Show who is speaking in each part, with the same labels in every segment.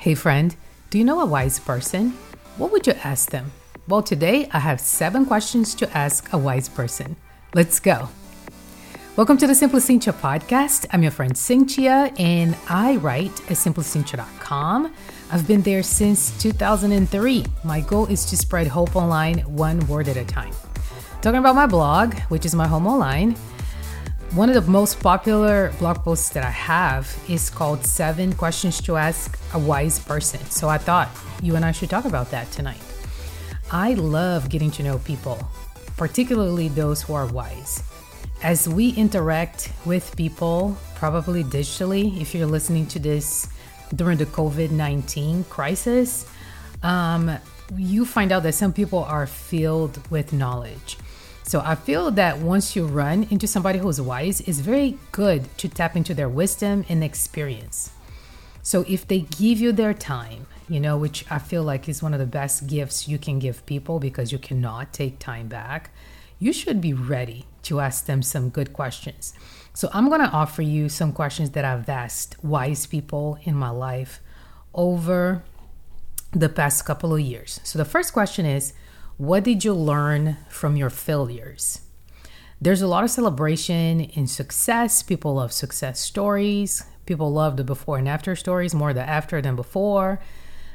Speaker 1: Hey, friend, do you know a wise person? What would you ask them? Well, today I have seven questions to ask a wise person. Let's go. Welcome to the Simply Cinthia podcast. I'm your friend Cinthia, and I write at simplycinthia.com. I've been there since 2003. My goal is to spread hope online one word at a time. Talking about my blog, which is my home online, one of the most popular blog posts that I have is called Seven Questions to Ask a Wise Person. So I thought you and I should talk about that tonight. I love getting to know people, particularly those who are wise. As we interact with people, probably digitally, if you're listening to this during the COVID 19 crisis, um, you find out that some people are filled with knowledge so I feel that once you run into somebody who's wise, it's very good to tap into their wisdom and experience. So if they give you their time, you know, which I feel like is one of the best gifts you can give people because you cannot take time back, you should be ready to ask them some good questions. So I'm going to offer you some questions that I've asked wise people in my life over the past couple of years. So the first question is what did you learn from your failures? There's a lot of celebration in success. People love success stories. People love the before and after stories, more the after than before.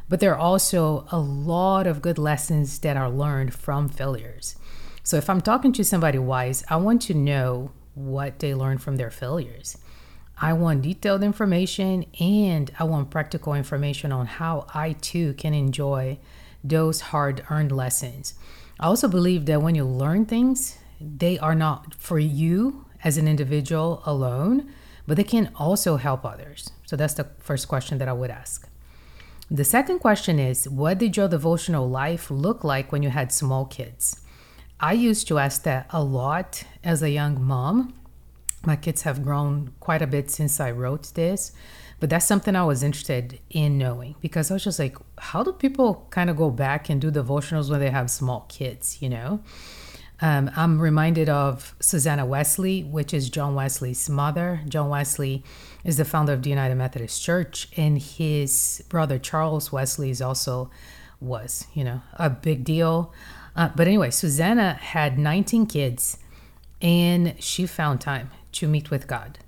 Speaker 1: But there are also a lot of good lessons that are learned from failures. So if I'm talking to somebody wise, I want to know what they learned from their failures. I want detailed information and I want practical information on how I too can enjoy those hard earned lessons. I also believe that when you learn things, they are not for you as an individual alone, but they can also help others. So that's the first question that I would ask. The second question is What did your devotional life look like when you had small kids? I used to ask that a lot as a young mom. My kids have grown quite a bit since I wrote this. But that's something I was interested in knowing because I was just like, how do people kind of go back and do devotionals when they have small kids, you know? Um, I'm reminded of Susanna Wesley, which is John Wesley's mother. John Wesley is the founder of the United Methodist Church, and his brother Charles Wesley is also was, you know, a big deal. Uh, but anyway, Susanna had 19 kids, and she found time to meet with God.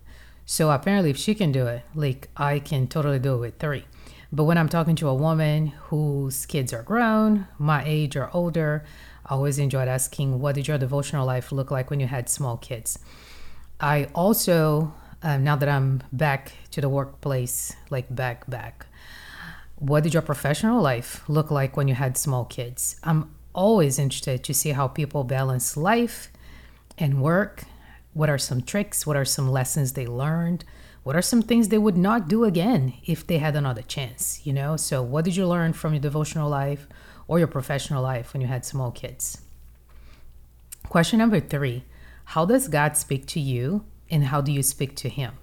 Speaker 1: So apparently, if she can do it, like I can totally do it with three. But when I'm talking to a woman whose kids are grown, my age or older, I always enjoyed asking, What did your devotional life look like when you had small kids? I also, um, now that I'm back to the workplace, like back, back, what did your professional life look like when you had small kids? I'm always interested to see how people balance life and work what are some tricks? What are some lessons they learned? What are some things they would not do again if they had another chance? You know, so what did you learn from your devotional life or your professional life when you had small kids? Question number three How does God speak to you and how do you speak to Him?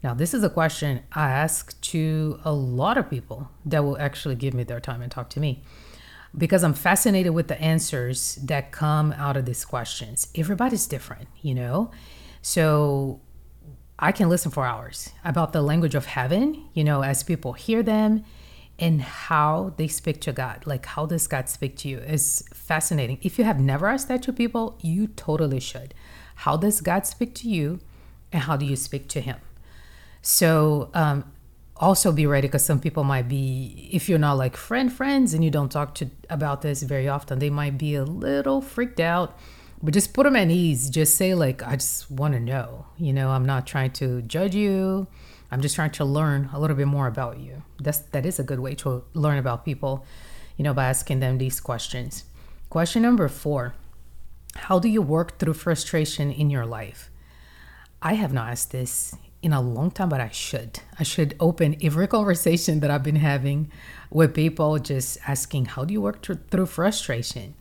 Speaker 1: Now, this is a question I ask to a lot of people that will actually give me their time and talk to me because I'm fascinated with the answers that come out of these questions. Everybody's different, you know? So I can listen for hours about the language of heaven, you know, as people hear them and how they speak to God. Like, how does God speak to you? is fascinating. If you have never asked that to people, you totally should. How does God speak to you and how do you speak to Him? So, um, also be ready because some people might be if you're not like friend friends and you don't talk to about this very often they might be a little freaked out but just put them at ease. Just say like i just want to know you know? I'm not trying to judge you. I'm just trying to learn a little bit more about you. That's that is a good way to learn about people you know by asking them these questions. Question number four how do you work through frustration in your life? I have not asked this in a long time, but I should. I should open every conversation that I've been having with people, just asking, How do you work through frustration?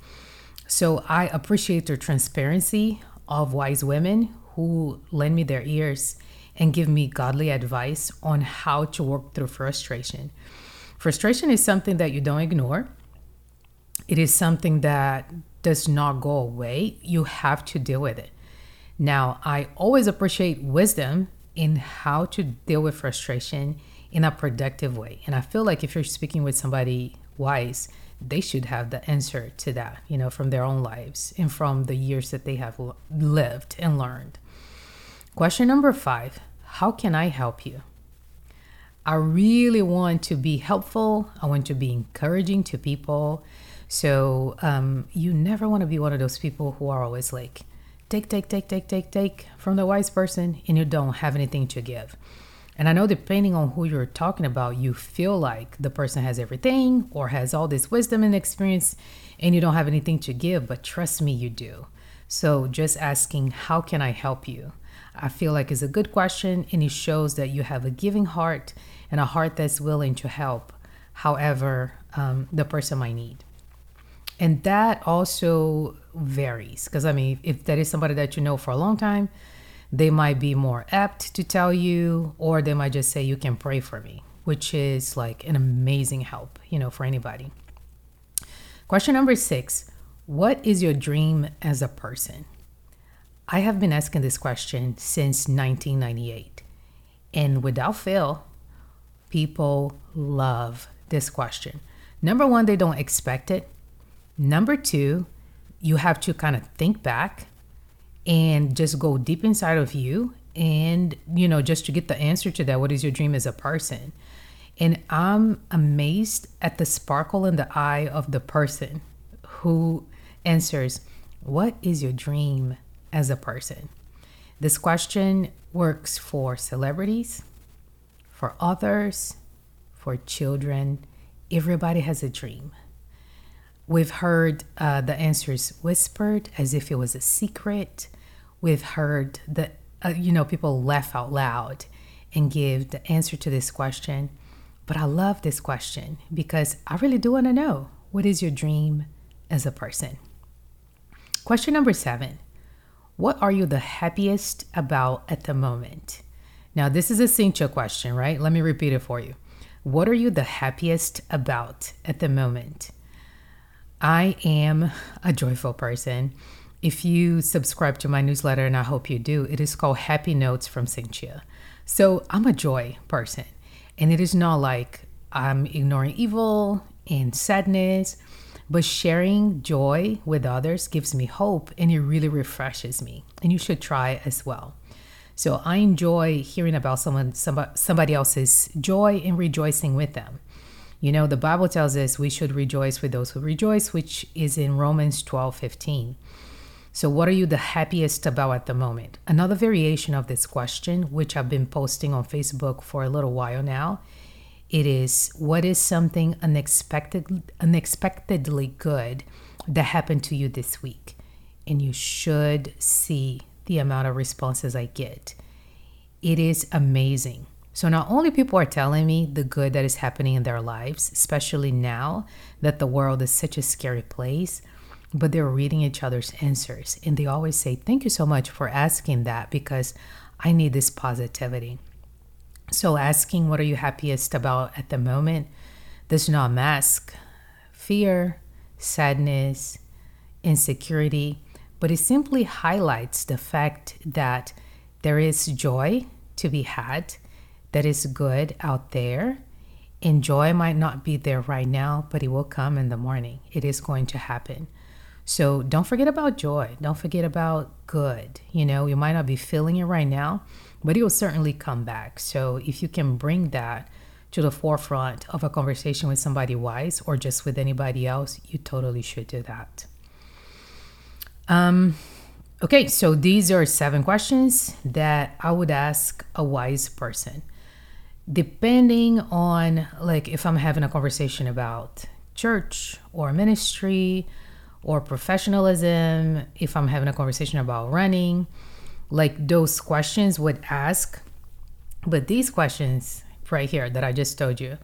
Speaker 1: So I appreciate the transparency of wise women who lend me their ears and give me godly advice on how to work through frustration. Frustration is something that you don't ignore, it is something that does not go away. You have to deal with it. Now, I always appreciate wisdom in how to deal with frustration in a productive way. And I feel like if you're speaking with somebody wise, they should have the answer to that, you know, from their own lives and from the years that they have lived and learned. Question number five How can I help you? I really want to be helpful. I want to be encouraging to people. So um, you never want to be one of those people who are always like, take, take, take, take, take, take from the wise person, and you don't have anything to give. And I know depending on who you're talking about, you feel like the person has everything or has all this wisdom and experience, and you don't have anything to give. But trust me, you do. So just asking, how can I help you? I feel like is a good question, and it shows that you have a giving heart and a heart that's willing to help however um, the person might need. And that also varies because I mean, if that is somebody that you know for a long time, they might be more apt to tell you, or they might just say, You can pray for me, which is like an amazing help, you know, for anybody. Question number six What is your dream as a person? I have been asking this question since 1998. And without fail, people love this question. Number one, they don't expect it. Number two, you have to kind of think back and just go deep inside of you and, you know, just to get the answer to that. What is your dream as a person? And I'm amazed at the sparkle in the eye of the person who answers, What is your dream as a person? This question works for celebrities, for authors, for children. Everybody has a dream. We've heard uh, the answers whispered as if it was a secret. We've heard that, uh, you know, people laugh out loud and give the answer to this question. But I love this question because I really do want to know what is your dream as a person? Question number seven what are you the happiest about at the moment? Now, this is a Cinthia question, right? Let me repeat it for you. What are you the happiest about at the moment? I am a joyful person. If you subscribe to my newsletter, and I hope you do, it is called Happy Notes from Cinthia. So I'm a joy person. And it is not like I'm ignoring evil and sadness but sharing joy with others gives me hope and it really refreshes me. And you should try as well. So I enjoy hearing about someone somebody else's joy and rejoicing with them. You know, the Bible tells us we should rejoice with those who rejoice, which is in Romans 12 15. So, what are you the happiest about at the moment? Another variation of this question, which I've been posting on Facebook for a little while now, it is what is something unexpected, unexpectedly good that happened to you this week? And you should see the amount of responses I get. It is amazing. So, not only people are telling me the good that is happening in their lives, especially now that the world is such a scary place, but they're reading each other's answers. And they always say, Thank you so much for asking that because I need this positivity. So, asking what are you happiest about at the moment does not mask fear, sadness, insecurity, but it simply highlights the fact that there is joy to be had, that is good out there. And joy might not be there right now, but it will come in the morning. It is going to happen. So don't forget about joy. Don't forget about good. You know, you might not be feeling it right now, but it will certainly come back. So if you can bring that to the forefront of a conversation with somebody wise or just with anybody else, you totally should do that. Um, okay, so these are seven questions that I would ask a wise person. Depending on, like, if I'm having a conversation about church or ministry or professionalism, if I'm having a conversation about running, like those questions would ask. But these questions right here that I just told you,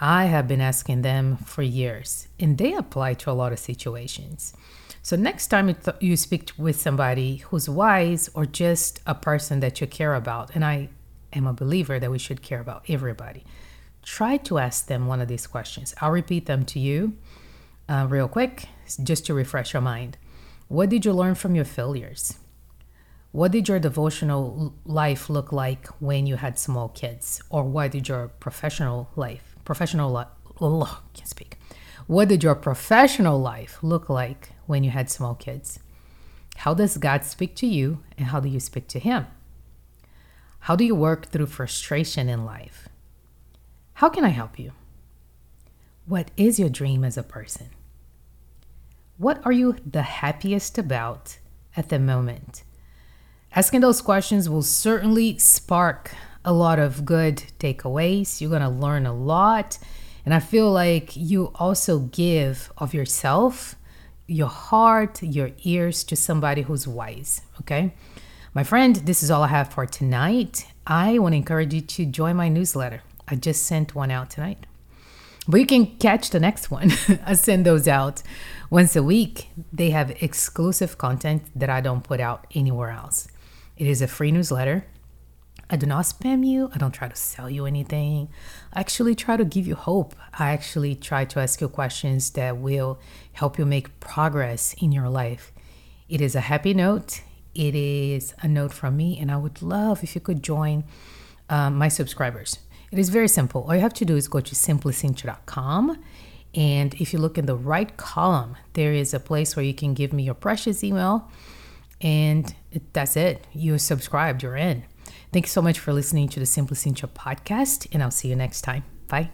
Speaker 1: I have been asking them for years and they apply to a lot of situations. So, next time you you speak with somebody who's wise or just a person that you care about, and I am a believer that we should care about everybody, try to ask them one of these questions. I'll repeat them to you uh, real quick just to refresh your mind. What did you learn from your failures? What did your devotional life look like when you had small kids? Or what did your professional life, professional life, oh, can't speak. What did your professional life look like when you had small kids? How does God speak to you and how do you speak to Him? How do you work through frustration in life? How can I help you? What is your dream as a person? What are you the happiest about at the moment? Asking those questions will certainly spark a lot of good takeaways. You're going to learn a lot. And I feel like you also give of yourself, your heart, your ears to somebody who's wise. Okay. My friend, this is all I have for tonight. I want to encourage you to join my newsletter. I just sent one out tonight. But you can catch the next one. I send those out once a week. They have exclusive content that I don't put out anywhere else. It is a free newsletter. I do not spam you. I don't try to sell you anything. I actually try to give you hope. I actually try to ask you questions that will help you make progress in your life. It is a happy note. It is a note from me, and I would love if you could join um, my subscribers. It is very simple. All you have to do is go to simplycinthia.com. And if you look in the right column, there is a place where you can give me your precious email and that's it. You're subscribed, you're in. Thank you so much for listening to the Simply Cinthia podcast, and I'll see you next time. Bye.